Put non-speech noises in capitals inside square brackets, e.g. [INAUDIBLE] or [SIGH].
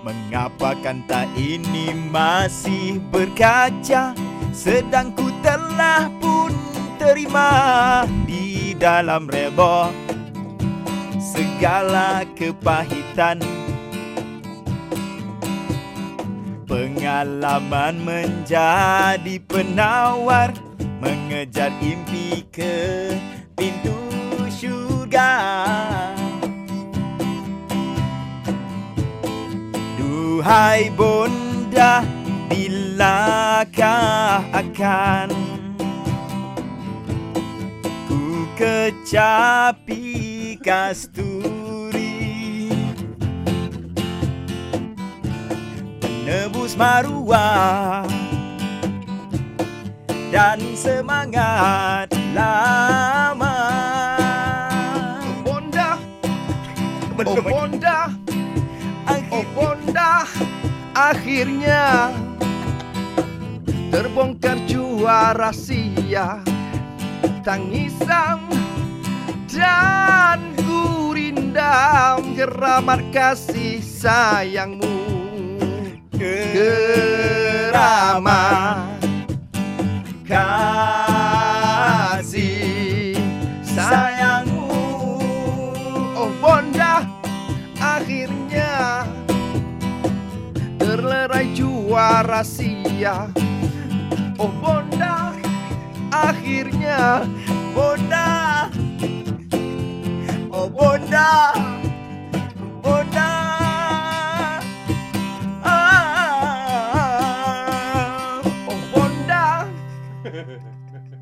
Mengapa kanta ini masih berkaca Sedang ku telah pun terima Di dalam reba Segala kepahitan Pengalaman menjadi penawar Mengejar impi ke pintu Duhai bonda Bilakah akan Ku kecapi kasturi Menebus maruah Dan semangat lama Bonda Oh Betul. Bonda Oh Bonda Akhirnya Terbongkar jua rahasia Tangisan Dan gurindam Geramat kasih sayangmu. Keramat kasih berlerai juara sia Oh Bonda Akhirnya Bonda. Oh Bonda Bonda. Ah, ah, ah, ah. Oh Bonda. [LAUGHS]